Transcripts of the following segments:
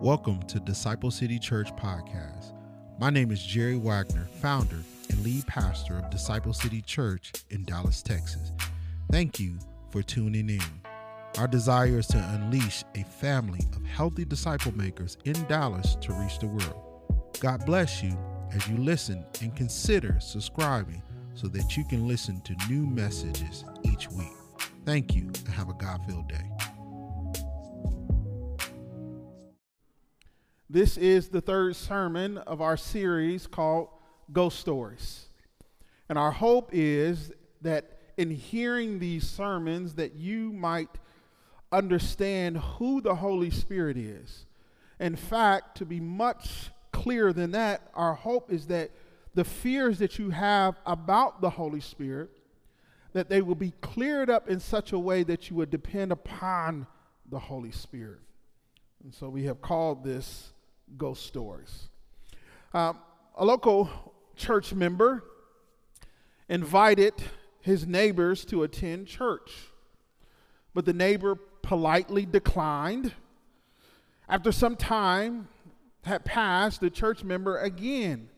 Welcome to Disciple City Church Podcast. My name is Jerry Wagner, founder and lead pastor of Disciple City Church in Dallas, Texas. Thank you for tuning in. Our desire is to unleash a family of healthy disciple makers in Dallas to reach the world. God bless you as you listen and consider subscribing so that you can listen to new messages each week. Thank you and have a God filled day. This is the third sermon of our series called Ghost Stories. And our hope is that in hearing these sermons that you might understand who the Holy Spirit is. In fact, to be much clearer than that, our hope is that the fears that you have about the Holy Spirit that they will be cleared up in such a way that you would depend upon the Holy Spirit. And so we have called this ghost stories. Um, a local church member invited his neighbors to attend church, but the neighbor politely declined. After some time had passed, the church member again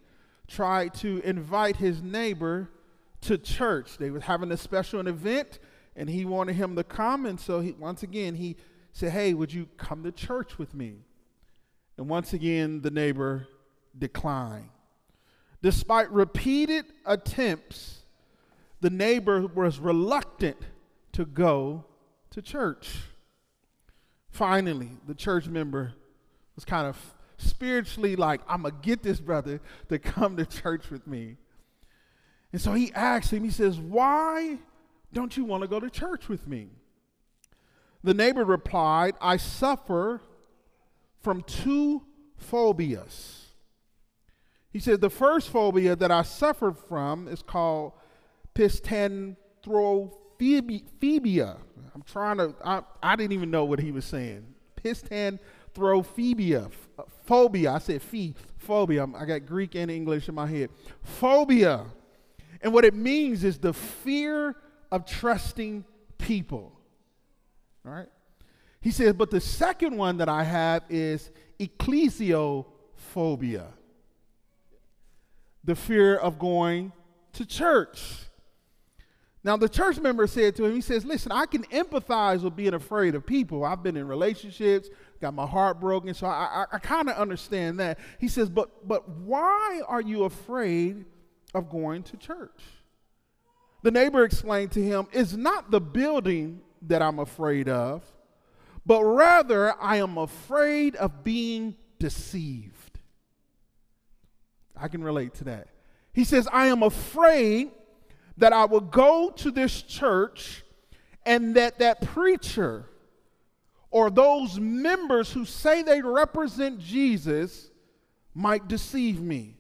tried to invite his neighbor to church. They were having a special event, and he wanted him to come. And so, he, once again, he said, Hey, would you come to church with me? And once again, the neighbor declined. Despite repeated attempts, the neighbor was reluctant to go to church. Finally, the church member was kind of spiritually like, I'm going to get this brother to come to church with me. And so he asked him, he says, Why don't you want to go to church with me? The neighbor replied, I suffer from two phobias. He said, The first phobia that I suffered from is called pistanthrophobia. I'm trying to, I, I didn't even know what he was saying. Pistanthrophobia. Uh, phobia. I said phi, phobia. I got Greek and English in my head. Phobia. And what it means is the fear of trusting people. All right? He says, but the second one that I have is ecclesiophobia the fear of going to church. Now, the church member said to him, he says, Listen, I can empathize with being afraid of people. I've been in relationships, got my heart broken, so I, I, I kind of understand that. He says, but, but why are you afraid of going to church? The neighbor explained to him, It's not the building that I'm afraid of, but rather I am afraid of being deceived. I can relate to that. He says, I am afraid that I will go to this church and that that preacher or those members who say they represent Jesus might deceive me.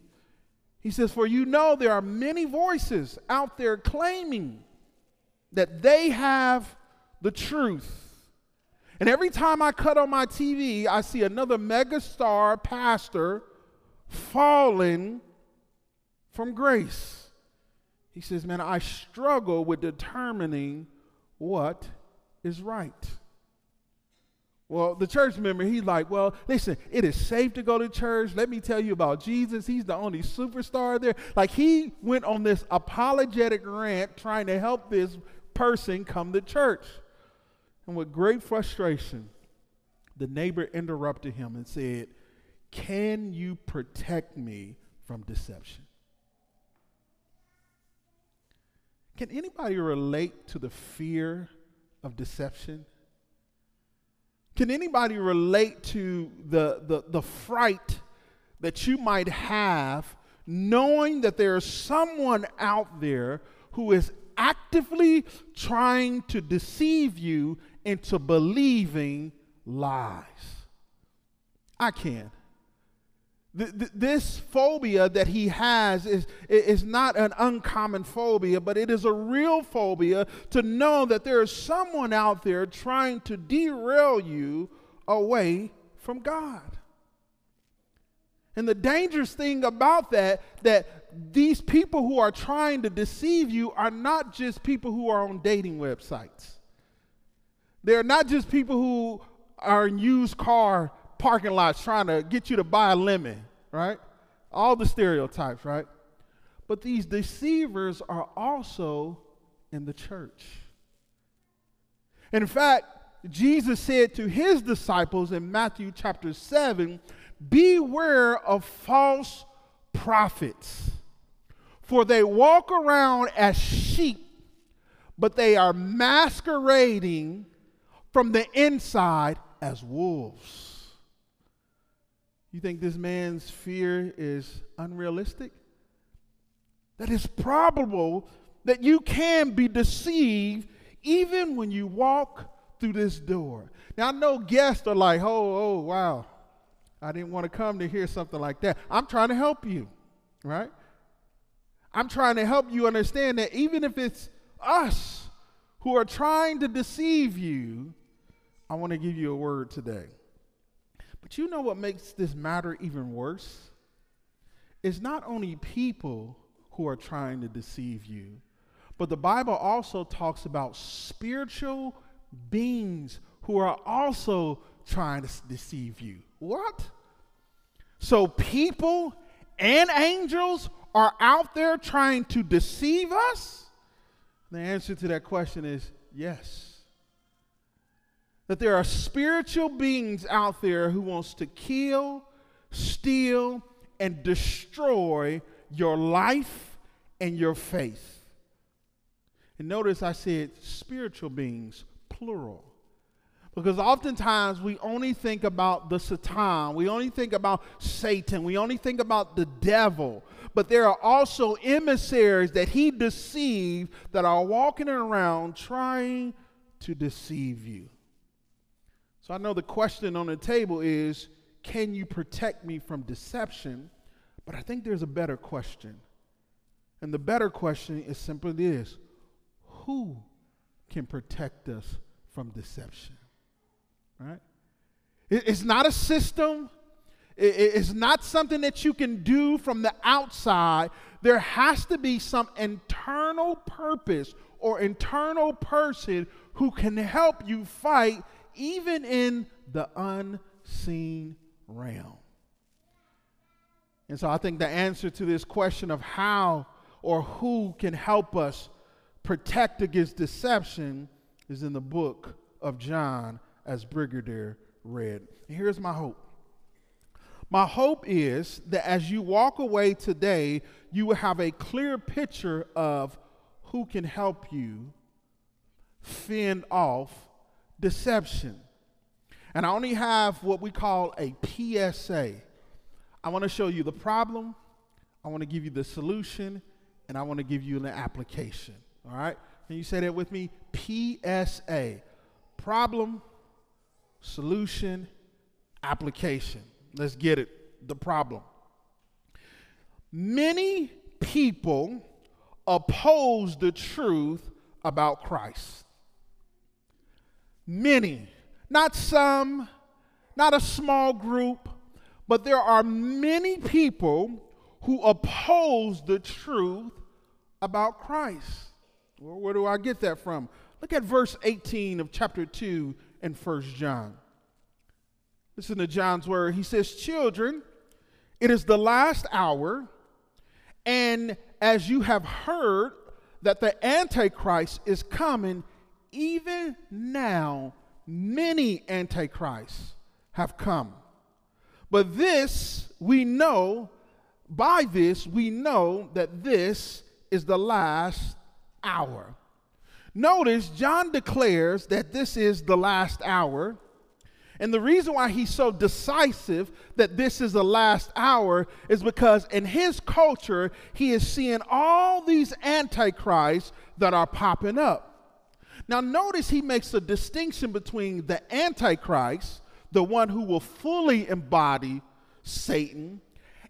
He says, For you know there are many voices out there claiming that they have the truth and every time I cut on my TV, I see another megastar pastor falling from grace. He says, Man, I struggle with determining what is right. Well, the church member, he's like, Well, listen, it is safe to go to church. Let me tell you about Jesus. He's the only superstar there. Like, he went on this apologetic rant trying to help this person come to church. And with great frustration, the neighbor interrupted him and said, Can you protect me from deception? Can anybody relate to the fear of deception? Can anybody relate to the, the, the fright that you might have knowing that there is someone out there who is actively trying to deceive you into believing lies. I can. this phobia that he has is, is not an uncommon phobia, but it is a real phobia to know that there is someone out there trying to derail you away from God. And the dangerous thing about that, that these people who are trying to deceive you are not just people who are on dating websites. They're not just people who are in used car parking lots trying to get you to buy a lemon, right? All the stereotypes, right? But these deceivers are also in the church. In fact, Jesus said to his disciples in Matthew chapter 7 Beware of false prophets, for they walk around as sheep, but they are masquerading from the inside as wolves. You think this man's fear is unrealistic? That it's probable that you can be deceived even when you walk through this door. Now, I know guests are like, oh, oh, wow, I didn't want to come to hear something like that. I'm trying to help you, right? I'm trying to help you understand that even if it's us who are trying to deceive you, I want to give you a word today. But you know what makes this matter even worse? It's not only people who are trying to deceive you, but the Bible also talks about spiritual beings who are also trying to deceive you. What? So people and angels are out there trying to deceive us? The answer to that question is yes. That there are spiritual beings out there who wants to kill, steal, and destroy your life and your faith. And notice I said spiritual beings, plural. Because oftentimes we only think about the Satan, we only think about Satan, we only think about the devil. But there are also emissaries that he deceived that are walking around trying to deceive you. So I know the question on the table is can you protect me from deception? But I think there's a better question. And the better question is simply this who can protect us from deception? right? It's not a system. It's not something that you can do from the outside. There has to be some internal purpose or internal person who can help you fight even in the unseen realm. And so I think the answer to this question of how or who can help us protect against deception is in the book of John as Brigadier read. And here's my hope. My hope is that as you walk away today, you will have a clear picture of who can help you fend off deception. And I only have what we call a PSA. I want to show you the problem, I want to give you the solution, and I want to give you an application. All right? Can you say that with me? PSA. Problem, solution, application. Let's get it. The problem. Many people oppose the truth about Christ. Many, not some, not a small group, but there are many people who oppose the truth about Christ. Well, where do I get that from? Look at verse 18 of chapter 2 in First John. Listen to John's word. He says, Children, it is the last hour, and as you have heard that the Antichrist is coming, even now many Antichrists have come. But this we know, by this we know that this is the last hour. Notice John declares that this is the last hour. And the reason why he's so decisive that this is the last hour is because in his culture, he is seeing all these antichrists that are popping up. Now, notice he makes a distinction between the antichrist, the one who will fully embody Satan,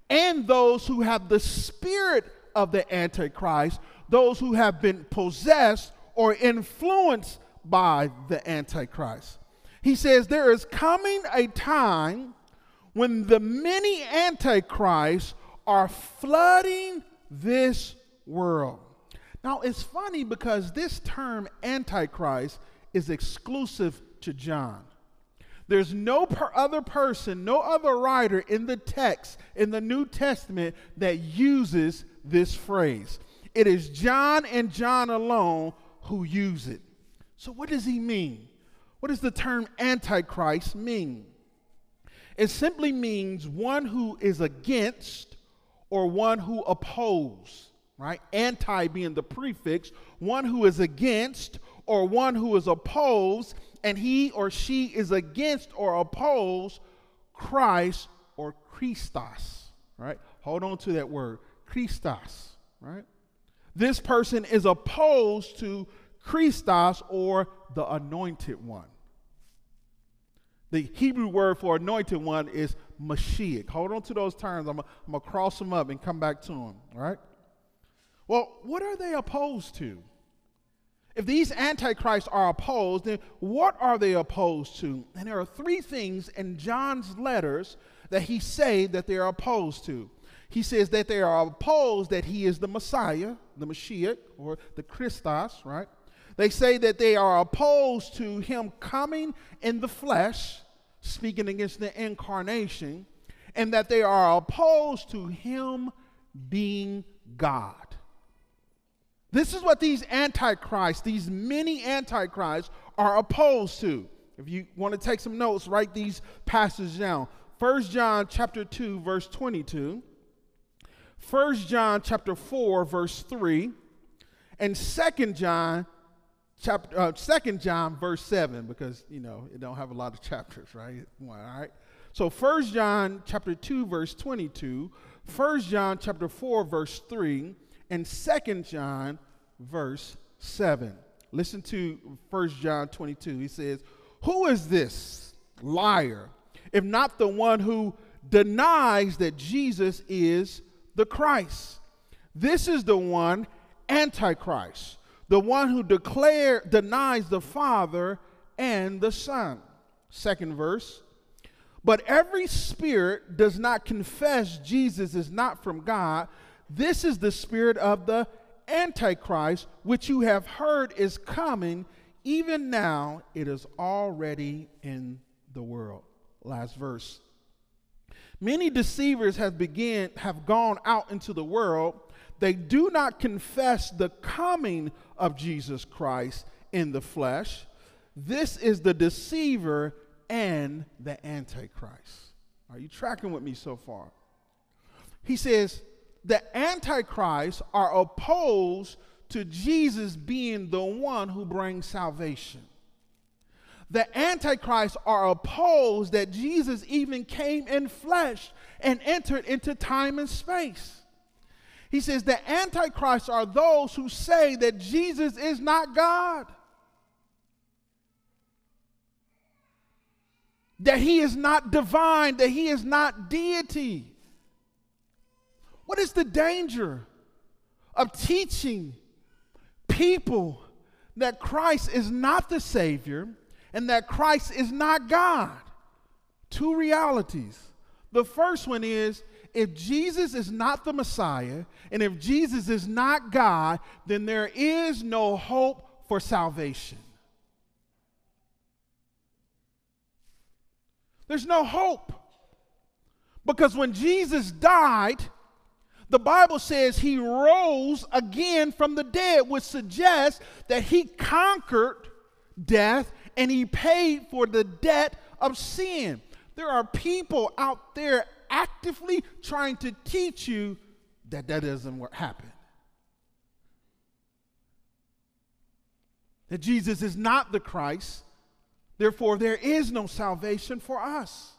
and those who have the spirit of the antichrist, those who have been possessed or influenced by the Antichrist. He says there is coming a time when the many Antichrists are flooding this world. Now, it's funny because this term Antichrist is exclusive to John. There's no per other person, no other writer in the text, in the New Testament, that uses this phrase. It is John and John alone who use it. So, what does he mean? What does the term Antichrist mean? It simply means one who is against or one who opposes, right? Anti being the prefix, one who is against or one who is opposed and he or she is against or oppose Christ or Christos, right? Hold on to that word, Christos, right? This person is opposed to Christos or the anointed one. The Hebrew word for anointed one is Mashiach. Hold on to those terms. I'm going to cross them up and come back to them, right? Well, what are they opposed to? If these antichrists are opposed, then what are they opposed to? And there are three things in John's letters that he say that they are opposed to. He says that they are opposed that he is the Messiah, the Mashiach, or the Christos, right? They say that they are opposed to him coming in the flesh, speaking against the incarnation, and that they are opposed to him being God. This is what these antichrists, these many antichrists, are opposed to. If you want to take some notes, write these passages down. 1 John chapter 2, verse 22. 1 John chapter 4, verse 3. And 2 John chapter uh, 2 John verse 7, because you know it don't have a lot of chapters, right? All right. So 1 John chapter 2, verse 22, 1 John chapter 4, verse 3 and Second John, verse 7. Listen to First John 22. He says, Who is this liar, if not the one who denies that Jesus is the Christ? This is the one, Antichrist, the one who declare, denies the Father and the Son. Second verse. But every spirit does not confess Jesus is not from God this is the spirit of the Antichrist, which you have heard is coming. Even now, it is already in the world. Last verse. Many deceivers have began have gone out into the world. They do not confess the coming of Jesus Christ in the flesh. This is the deceiver and the antichrist. Are you tracking with me so far? He says, the Antichrist are opposed to Jesus being the one who brings salvation. The Antichrist are opposed that Jesus even came in flesh and entered into time and space. He says the Antichrists are those who say that Jesus is not God, that he is not divine, that he is not deity. What is the danger of teaching people that Christ is not the Savior and that Christ is not God? Two realities. The first one is if Jesus is not the Messiah and if Jesus is not God, then there is no hope for salvation. There's no hope. Because when Jesus died, the Bible says he rose again from the dead, which suggests that he conquered death and he paid for the debt of sin. There are people out there actively trying to teach you that that doesn't happen. That Jesus is not the Christ, therefore, there is no salvation for us.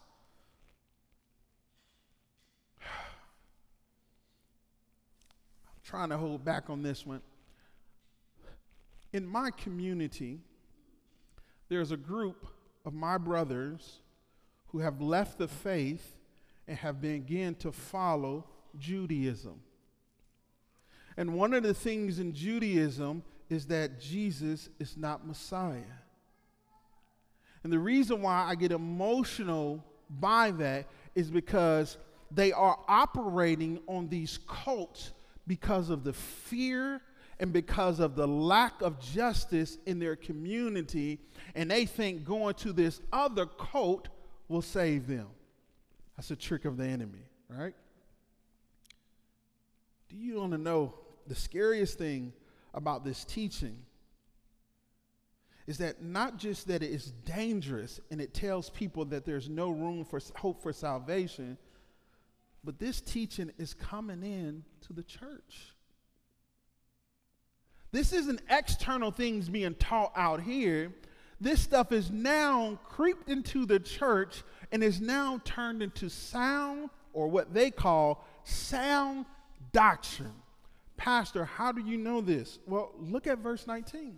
Trying to hold back on this one. In my community, there's a group of my brothers who have left the faith and have begun to follow Judaism. And one of the things in Judaism is that Jesus is not Messiah. And the reason why I get emotional by that is because they are operating on these cults because of the fear and because of the lack of justice in their community, and they think going to this other cult will save them. That's a trick of the enemy, right? Do you want to know the scariest thing about this teaching? Is that not just that it is dangerous and it tells people that there's no room for hope for salvation, but this teaching is coming in to the church. This isn't external things being taught out here. This stuff is now creeped into the church and is now turned into sound or what they call sound doctrine. Pastor, how do you know this? Well, look at verse 19.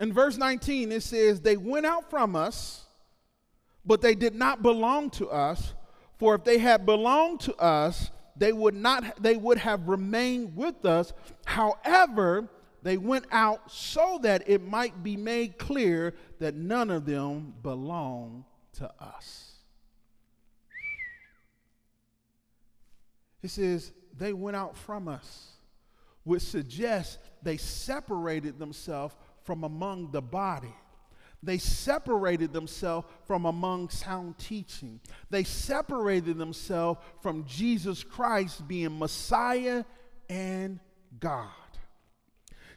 In verse 19, it says, They went out from us, but they did not belong to us. For if they had belonged to us, they would not they would have remained with us. However, they went out so that it might be made clear that none of them belong to us. He says, they went out from us, which suggests they separated themselves from among the body. They separated themselves from among sound teaching. They separated themselves from Jesus Christ being Messiah and God.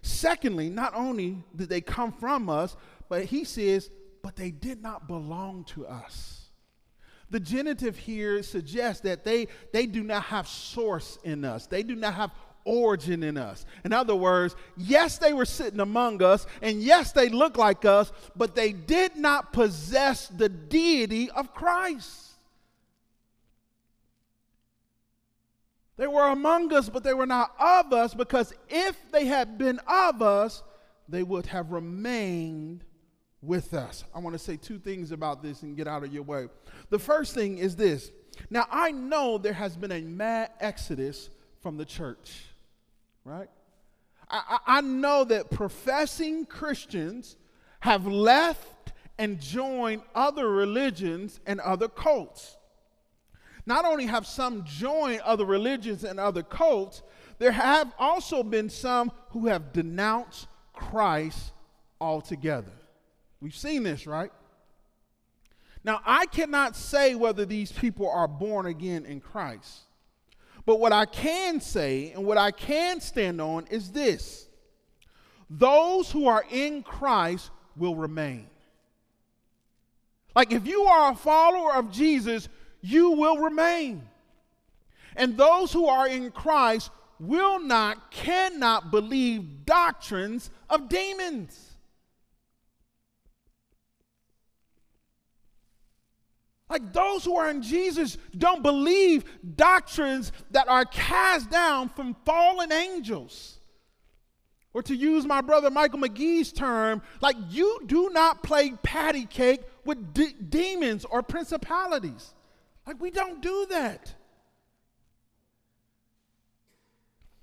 Secondly, not only did they come from us, but he says, but they did not belong to us. The genitive here suggests that they, they do not have source in us. They do not have origin in us. In other words, yes, they were sitting among us, and yes, they look like us, but they did not possess the deity of Christ. They were among us, but they were not of us, because if they had been of us, they would have remained with us. I want to say two things about this and get out of your way. The first thing is this. Now, I know there has been a mad exodus from the church, right? I, I, know that professing Christians have left and joined other religions and other cults. Not only have some joined other religions and other cults, there have also been some who have denounced Christ altogether. We've seen this, right? Now, I cannot say whether these people are born again in Christ. But what I can say and what I can stand on is this those who are in Christ will remain. Like if you are a follower of Jesus, you will remain. And those who are in Christ will not, cannot believe doctrines of demons. Like those who are in Jesus don't believe doctrines that are cast down from fallen angels. Or to use my brother Michael McGee's term, like you do not play patty cake with de- demons or principalities. Like we don't do that.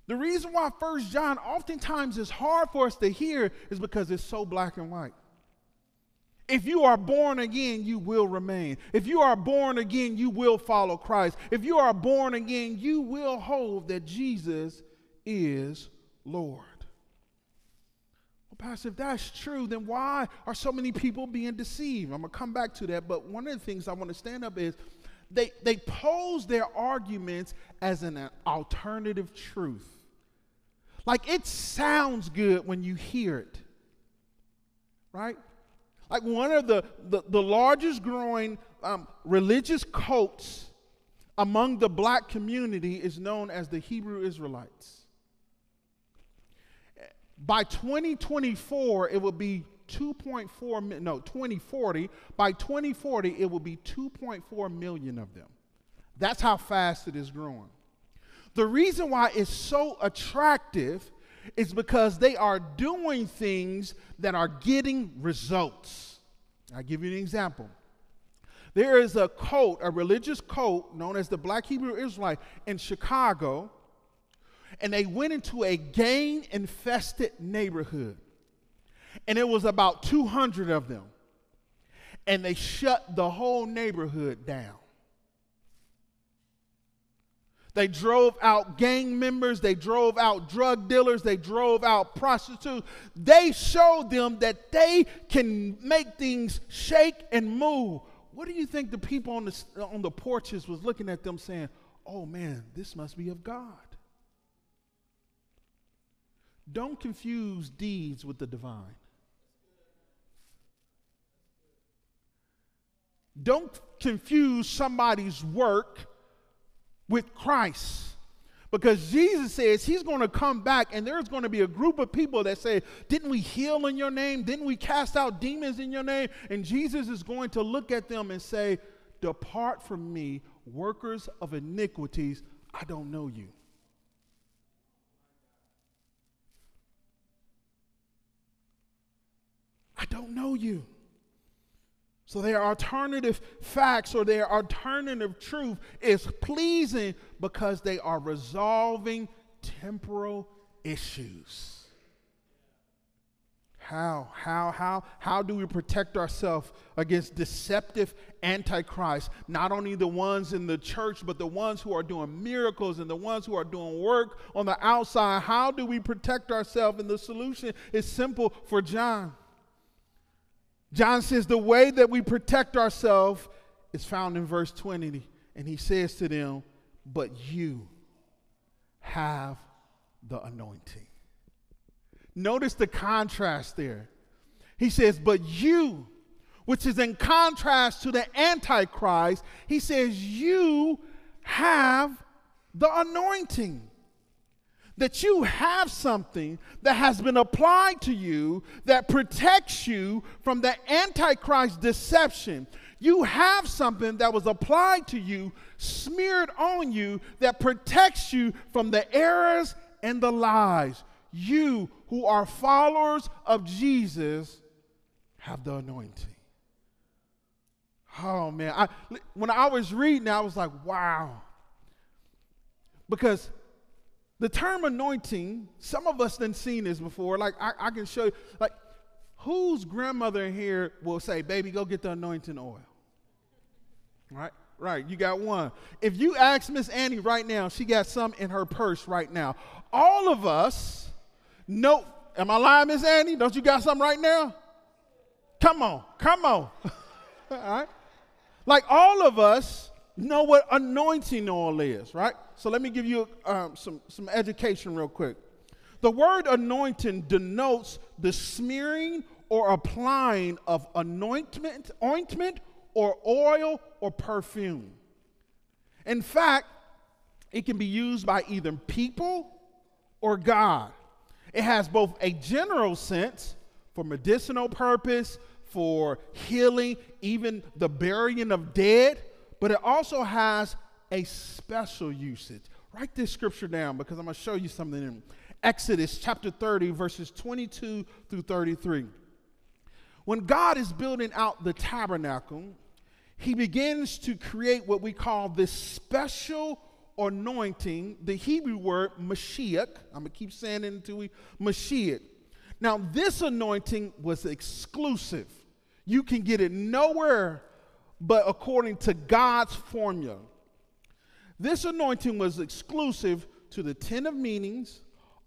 The reason why First John oftentimes is hard for us to hear is because it's so black and white. If you are born again, you will remain. If you are born again, you will follow Christ. If you are born again, you will hold that Jesus is Lord. Well, Pastor, if that's true, then why are so many people being deceived? I'm going to come back to that, but one of the things I want to stand up is they, they pose their arguments as an alternative truth. Like it sounds good when you hear it, right? Like one of the, the, the largest growing um, religious cults among the black community is known as the Hebrew Israelites. By 2024, it will be 2.4, no, 2040. By 2040, it will be 2.4 million of them. That's how fast it is growing. The reason why it's so attractive is because they are doing things that are getting results. I'll give you an example. There is a cult, a religious cult known as the Black Hebrew Israelite in Chicago, and they went into a gang infested neighborhood. And it was about 200 of them. And they shut the whole neighborhood down. They drove out gang members, they drove out drug dealers, they drove out prostitutes. They showed them that they can make things shake and move. What do you think the people on the, on the porches was looking at them saying, oh man, this must be of God? Don't confuse deeds with the divine. Don't confuse somebody's work with Christ. Because Jesus says he's going to come back and there's going to be a group of people that say, Didn't we heal in your name? Didn't we cast out demons in your name? And Jesus is going to look at them and say, Depart from me, workers of iniquities. I don't know you. I don't know you. So their alternative facts or their alternative truth is pleasing because they are resolving temporal issues. How, how, how, how do we protect ourselves against deceptive antichrist? Not only the ones in the church, but the ones who are doing miracles and the ones who are doing work on the outside. How do we protect ourselves? And the solution is simple for John. John says the way that we protect ourselves is found in verse 20. And he says to them, But you have the anointing. Notice the contrast there. He says, But you, which is in contrast to the Antichrist, he says, You have the anointing that you have something that has been applied to you that protects you from the Antichrist deception. You have something that was applied to you, smeared on you, that protects you from the errors and the lies. You who are followers of Jesus have the anointing. Oh man, I, when I was reading, I was like, wow. Because the term anointing, some of us done seen this before. Like I, I can show you, like, whose grandmother here will say, baby, go get the anointing oil? Right? Right, you got one. If you ask Miss Annie right now, she got some in her purse right now. All of us know, am I lying, Miss Annie? Don't you got some right now? Come on, come on. all right? Like all of us know what anointing oil is, right? So let me give you um, some, some education real quick. The word anointing denotes the smearing or applying of anointment, ointment or oil or perfume. In fact, it can be used by either people or God. It has both a general sense for medicinal purpose, for healing, even the burying of dead, but it also has a special usage. Write this scripture down because I'm going to show you something in Exodus chapter 30, verses 22 through 33. When God is building out the tabernacle, he begins to create what we call this special anointing, the Hebrew word Mashiach. I'm going to keep saying it until we Mashiach. Now, this anointing was exclusive. You can get it nowhere but according to God's formula. This anointing was exclusive to the Tent of Meetings,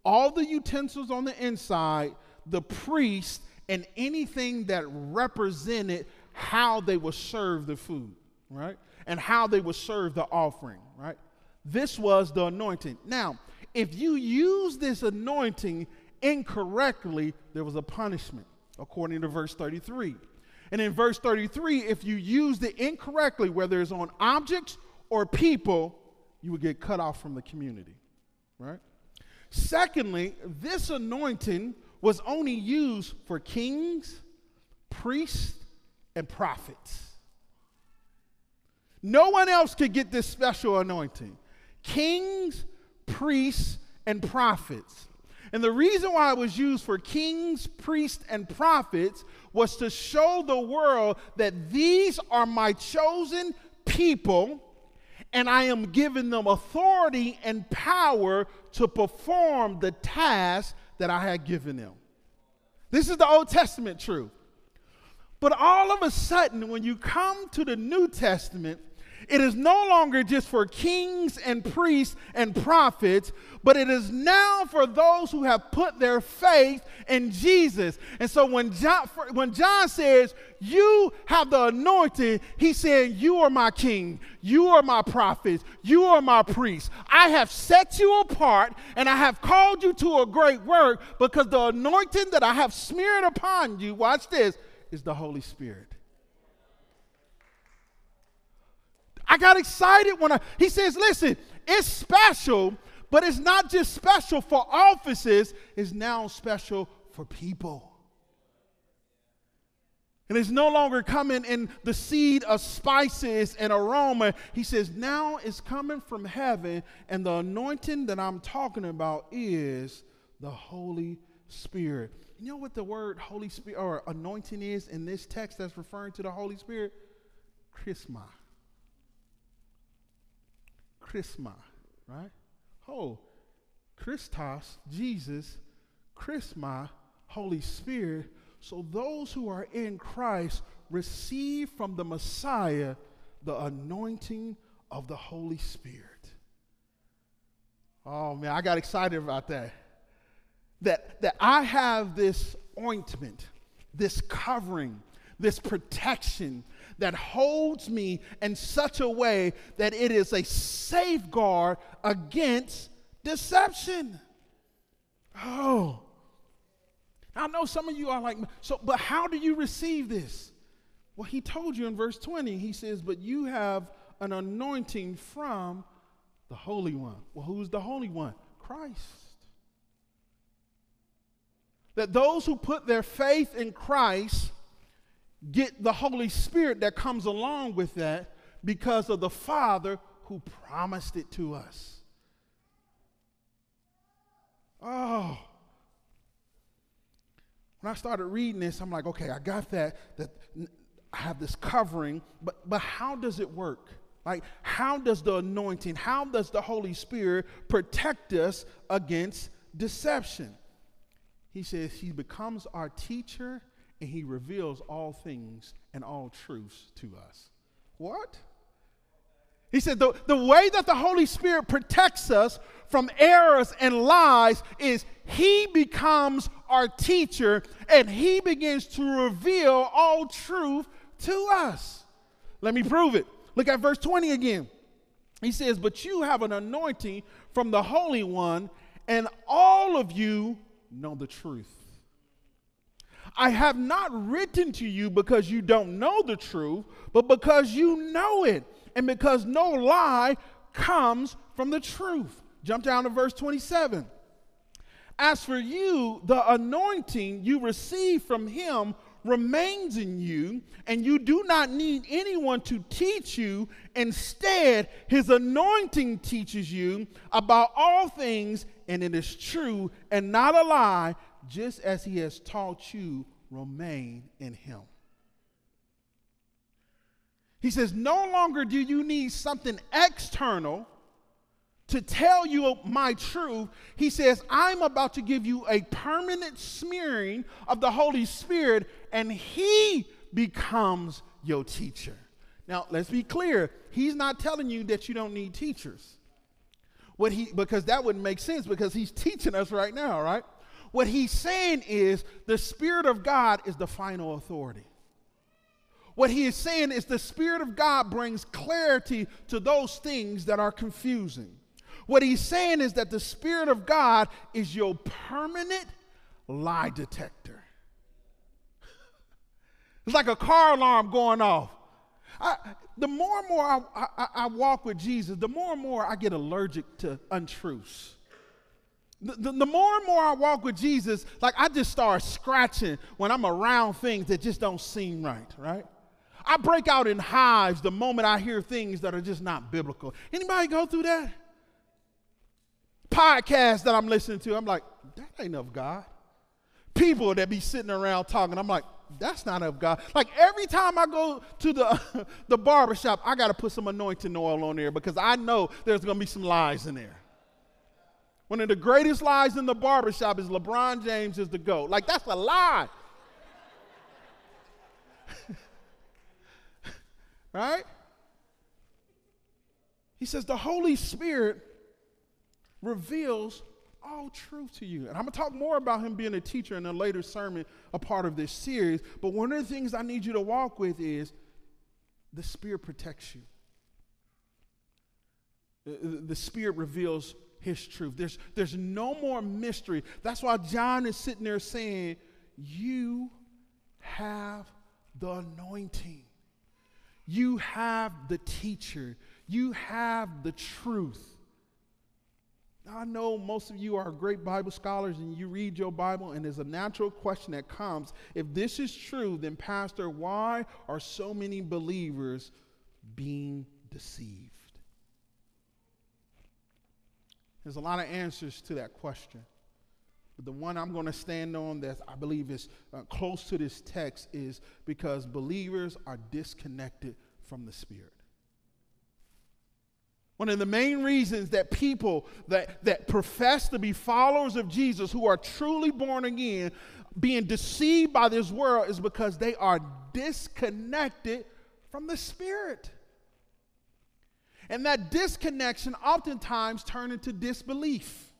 all the utensils on the inside, the priest, and anything that represented how they would serve the food, right? And how they would serve the offering, right? This was the anointing. Now, if you use this anointing incorrectly, there was a punishment, according to verse 33. And in verse 33, if you used it incorrectly, whether it's on objects or people, you would get cut off from the community, right? Secondly, this anointing was only used for kings, priests, and prophets. No one else could get this special anointing. Kings, priests, and prophets. And the reason why it was used for kings, priests, and prophets was to show the world that these are my chosen people and I am giving them authority and power to perform the task that I had given them. This is the Old Testament truth. But all of a sudden, when you come to the New Testament, It is no longer just for kings and priests and prophets, but it is now for those who have put their faith in Jesus. And so when John, when John says, You have the anointing, he's saying, You are my king, you are my prophets, you are my priests. I have set you apart and I have called you to a great work because the anointing that I have smeared upon you, watch this, is the Holy Spirit. I got excited when I, he says, listen, it's special, but it's not just special for offices, it's now special for people. And it's no longer coming in the seed of spices and aroma. He says, now it's coming from heaven, and the anointing that I'm talking about is the Holy Spirit. You know what the word Holy Spirit or anointing is in this text that's referring to the Holy Spirit? Chrisma. Chrisma, right? Oh, Christos, Jesus, Chrisma, Holy Spirit. So those who are in Christ receive from the Messiah the anointing of the Holy Spirit. Oh man, I got excited about that. That, that I have this ointment, this covering, this protection, that holds me in such a way that it is a safeguard against deception. Oh. I know some of you are like, so, but how do you receive this? Well, he told you in verse 20, he says, but you have an anointing from the Holy One. Well, who's the Holy One? Christ. That those who put their faith in Christ get the Holy Spirit that comes along with that because of the Father who promised it to us. Oh. When I started reading this, I'm like, okay, I got that, that I have this covering, but, but how does it work? Like, how does the anointing, how does the Holy Spirit protect us against deception? He says he becomes our teacher and he reveals all things and all truths to us. What? He said the, the way that the Holy Spirit protects us from errors and lies is he becomes our teacher and he begins to reveal all truth to us. Let me prove it. Look at verse 20 again. He says, But you have an anointing from the Holy One, and all of you know the truth. I have not written to you because you don't know the truth, but because you know it, and because no lie comes from the truth. Jump down to verse 27. As for you, the anointing you receive from him remains in you, and you do not need anyone to teach you. Instead, his anointing teaches you about all things, and it is true and not a lie just as he has taught you, remain in him. He says, No longer do you need something external to tell you my truth. He says, I'm about to give you a permanent smearing of the Holy Spirit, and he becomes your teacher. Now, let's be clear. He's not telling you that you don't need teachers. What he because that wouldn't make sense because he's teaching us right now, right? What he's saying is the Spirit of God is the final authority. What he is saying is the Spirit of God brings clarity to those things that are confusing. What he's saying is that the Spirit of God is your permanent lie detector. it's like a car alarm going off. I, the more and more I, I, I walk with Jesus, the more and more I get allergic to untruths. The, the, more and more I walk with Jesus, like I just start scratching when I'm around things that just don't seem right, right? I break out in hives the moment I hear things that are just not biblical. Anybody go through that? Podcast that I'm listening to, I'm like, that ain't of God. People that be sitting around talking, I'm like, that's not of God. Like every time I go to the, the barbershop, I got to put some anointing oil on there because I know there's going to be some lies in there. One of the greatest lies in the barbershop is LeBron James is the GOAT. Like, that's a lie. right? He says, The Holy Spirit reveals all truth to you. And I'm going to talk more about him being a teacher in a later sermon, a part of this series. But one of the things I need you to walk with is the Spirit protects you. The, the Spirit reveals his truth. There's, there's no more mystery. That's why John is sitting there saying, You have the anointing. You have the teacher. You have the truth. Now, I know most of you are great Bible scholars and you read your Bible, and there's a natural question that comes. If this is true, then, Pastor, why are so many believers being deceived? There's a lot of answers to that question. But the one I'm going to stand on that I believe is uh, close to this text is because believers are disconnected from the Spirit. One of the main reasons that people that, that profess to be followers of Jesus, who are truly born again, being deceived by this world is because they are disconnected from the Spirit. And that disconnection oftentimes turns into disbelief.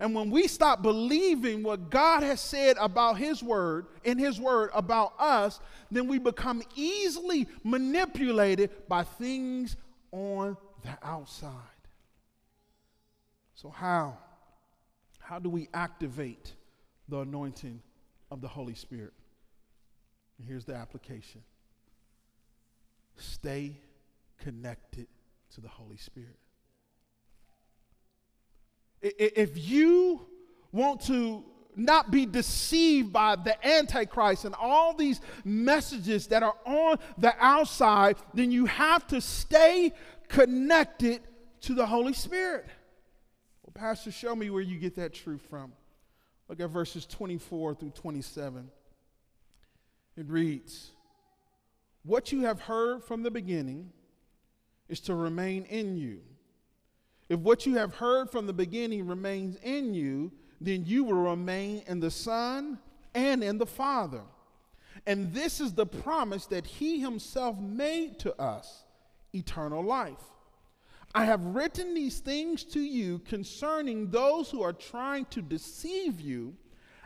And when we stop believing what God has said about His Word, in His Word about us, then we become easily manipulated by things on the outside. So, how? How do we activate the anointing of the Holy Spirit? And here's the application stay connected to the Holy Spirit. If you want to not be deceived by the Antichrist and all these messages that are on the outside, then you have to stay connected to the Holy Spirit. Well, Pastor, show me where you get that truth from. Look at verses 24 through 27. It reads, What you have heard from the beginning is to remain in you. If what you have heard from the beginning remains in you, then you will remain in the Son and in the Father. And this is the promise that He Himself made to us eternal life. I have written these things to you concerning those who are trying to deceive you.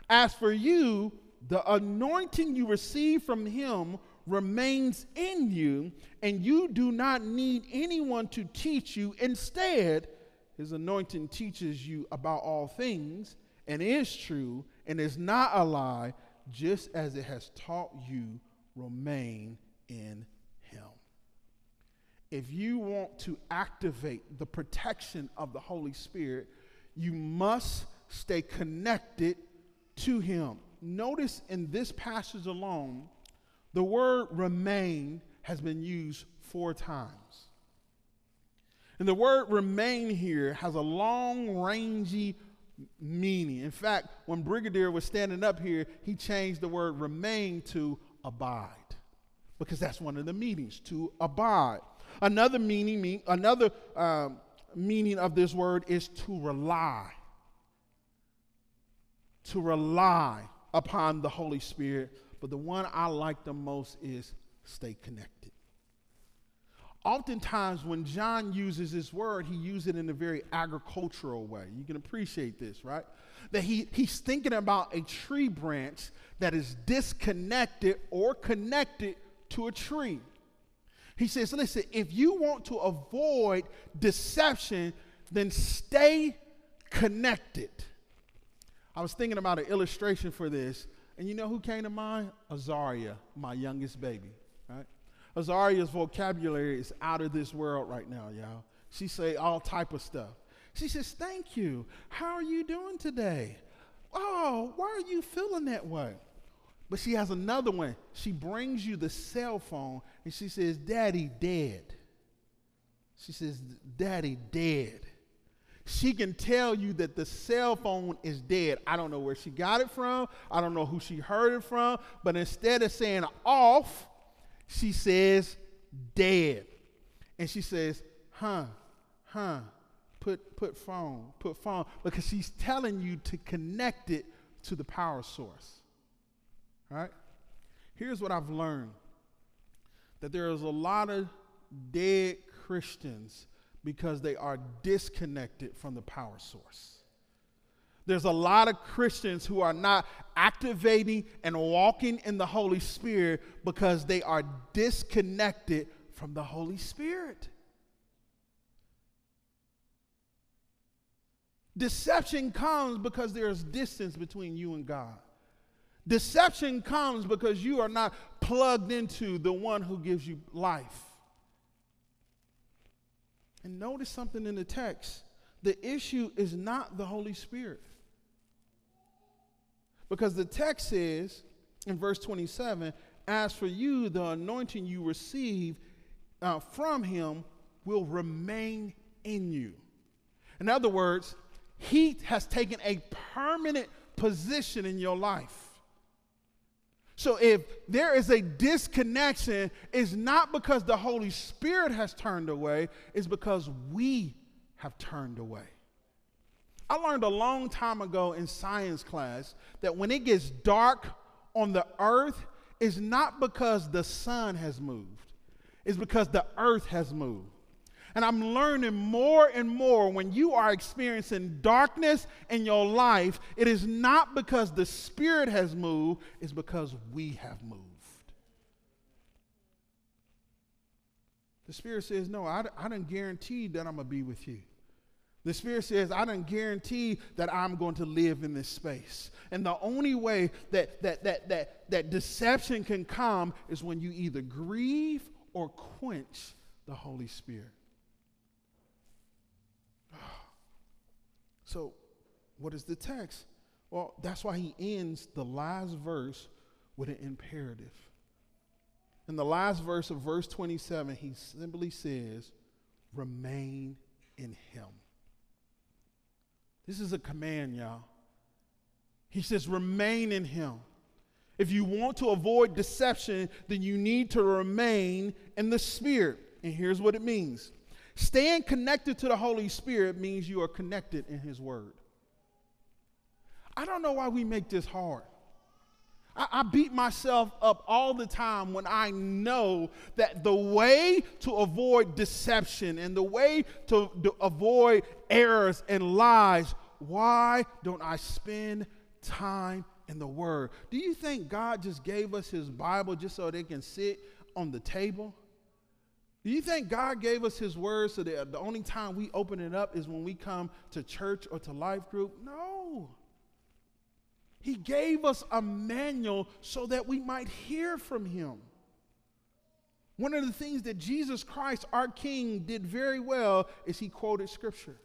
As for you, the anointing you receive from Him remains in you, and you do not need anyone to teach you. Instead, His anointing teaches you about all things and is true and is not a lie, just as it has taught you, remain in him. If you want to activate the protection of the Holy Spirit, you must stay connected to him. Notice in this passage alone, the word remain has been used four times. And the word remain here has a long rangy meaning. In fact, when Brigadier was standing up here, he changed the word remain to abide because that's one of the meanings to abide. Another meaning, mean, another um, meaning of this word is to rely. To rely upon the Holy Spirit. But the one I like the most is stay connected. Oftentimes, when John uses this word, he uses it in a very agricultural way. You can appreciate this, right? That he, he's thinking about a tree branch that is disconnected or connected to a tree. He says, listen, if you want to avoid deception, then stay connected. I was thinking about an illustration for this, and you know who came to mind? Azaria, my youngest baby, right? Azaria's vocabulary is out of this world right now, y'all. She say all type of stuff. She says, "Thank you. How are you doing today? Oh, why are you feeling that way?" But she has another one. She brings you the cell phone and she says, "Daddy dead." She says, "Daddy dead." She can tell you that the cell phone is dead. I don't know where she got it from. I don't know who she heard it from. But instead of saying off, she says, dead. And she says, huh, huh, put, put phone, put phone, because she's telling you to connect it to the power source. All right? Here's what I've learned that there is a lot of dead Christians because they are disconnected from the power source. There's a lot of Christians who are not activating and walking in the Holy Spirit because they are disconnected from the Holy Spirit. Deception comes because there's distance between you and God. Deception comes because you are not plugged into the one who gives you life. And notice something in the text the issue is not the Holy Spirit. Because the text says in verse 27 As for you, the anointing you receive uh, from him will remain in you. In other words, he has taken a permanent position in your life. So if there is a disconnection, it's not because the Holy Spirit has turned away, it's because we have turned away. I learned a long time ago in science class that when it gets dark on the earth, it's not because the sun has moved, it's because the earth has moved. And I'm learning more and more when you are experiencing darkness in your life, it is not because the Spirit has moved, it's because we have moved. The Spirit says, No, I, I don't guarantee that I'm going to be with you. The Spirit says, I don't guarantee that I'm going to live in this space. And the only way that, that, that, that, that deception can come is when you either grieve or quench the Holy Spirit. So, what is the text? Well, that's why he ends the last verse with an imperative. In the last verse of verse 27, he simply says, Remain in him. This is a command, y'all. He says, Remain in him. If you want to avoid deception, then you need to remain in the Spirit. And here's what it means Staying connected to the Holy Spirit means you are connected in His Word. I don't know why we make this hard. I, I, beat myself up all the time when I know that the way to avoid deception and the way to, to avoid errors and lies, why don't I spend time in the Word? Do you think God just gave us His Bible just so they can sit on the table? Do you think God gave us His word so that the only time we open it up is when we come to church or to life group? No. He gave us a manual so that we might hear from Him. One of the things that Jesus Christ, our King, did very well is He quoted Scripture.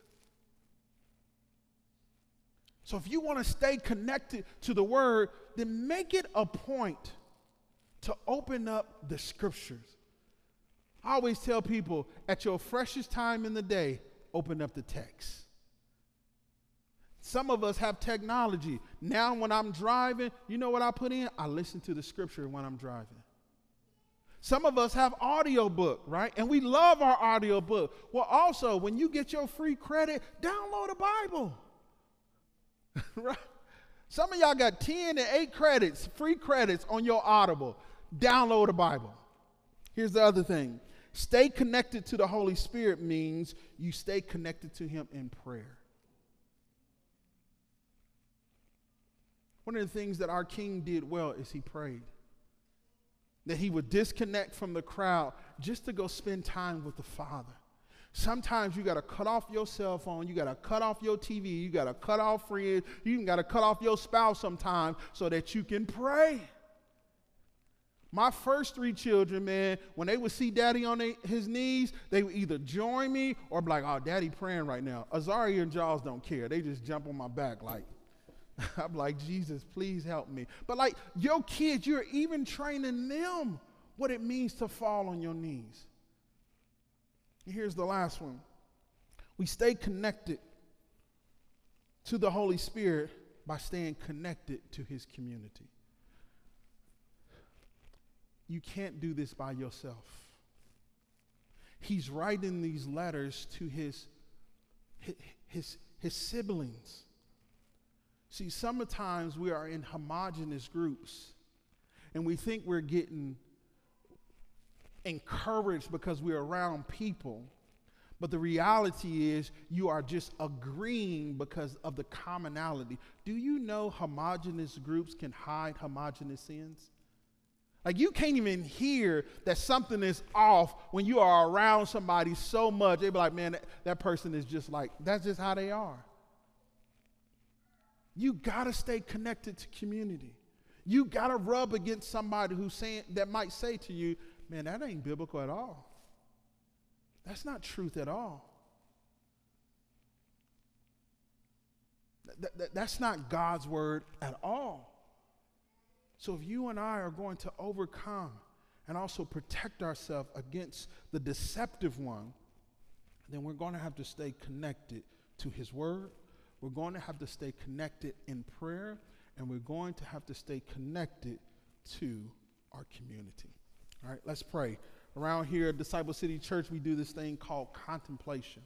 So if you want to stay connected to the Word, then make it a point to open up the Scriptures. I always tell people at your freshest time in the day, open up the text. Some of us have technology. Now, when I'm driving, you know what I put in? I listen to the scripture when I'm driving. Some of us have audio book, right? And we love our audio book. Well, also, when you get your free credit, download a Bible. right? Some of y'all got 10 and 8 credits, free credits on your Audible. Download a Bible. Here's the other thing Stay connected to the Holy Spirit means you stay connected to Him in prayer. One of the things that our King did well is he prayed. That he would disconnect from the crowd just to go spend time with the Father. Sometimes you got to cut off your cell phone, you got to cut off your TV, you got to cut off friends, you even got to cut off your spouse sometimes so that you can pray. My first three children, man, when they would see daddy on they, his knees, they would either join me or be like, oh, daddy praying right now. Azaria and Jaws don't care. They just jump on my back like, I'm like, Jesus, please help me. But like your kids, you're even training them what it means to fall on your knees. And here's the last one we stay connected to the Holy Spirit by staying connected to his community. You can't do this by yourself. He's writing these letters to his, his, his, siblings. See, sometimes we are in homogenous groups and we think we're getting encouraged because we're around people. But the reality is, you are just agreeing because of the commonality. Do you know homogenous groups can hide homogenous sins? Like, you can't even hear that something is off when you are around somebody so much. They be like, man, that, that person is just like, that's just how they are. You got to stay connected to community. You got to rub against somebody who's saying, that might say to you, man, that ain't biblical at all. That's not truth at all. That, that, that's not God's word at all. So if you and I are going to overcome and also protect ourselves against the deceptive one, then we're going to have to stay connected to his word. We're going to have to stay connected in prayer, and we're going to have to stay connected to our community. All right, let's pray. Around here at Disciple City Church, we do this thing called contemplation.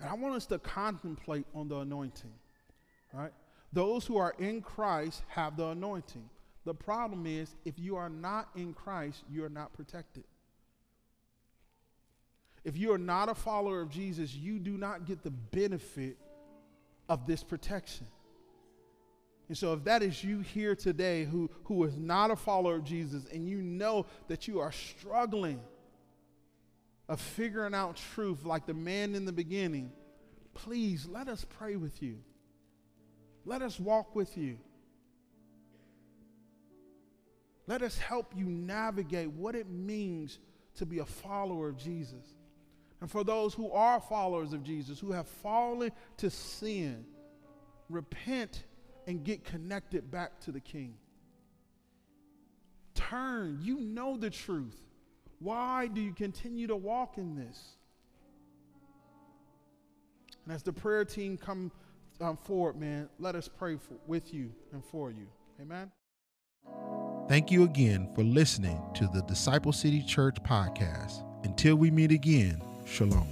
And I want us to contemplate on the anointing. Right? Those who are in Christ have the anointing. The problem is, if you are not in Christ, you are not protected. If you are not a follower of Jesus, you do not get the benefit of this protection. And so, if that is you here today who, who is not a follower of Jesus and you know that you are struggling of figuring out truth like the man in the beginning, please let us pray with you. Let us walk with you. Let us help you navigate what it means to be a follower of Jesus. And for those who are followers of Jesus, who have fallen to sin, repent and get connected back to the King. Turn. You know the truth. Why do you continue to walk in this? And as the prayer team come um, forward, man, let us pray for, with you and for you. Amen. Thank you again for listening to the Disciple City Church podcast. Until we meet again, shalom.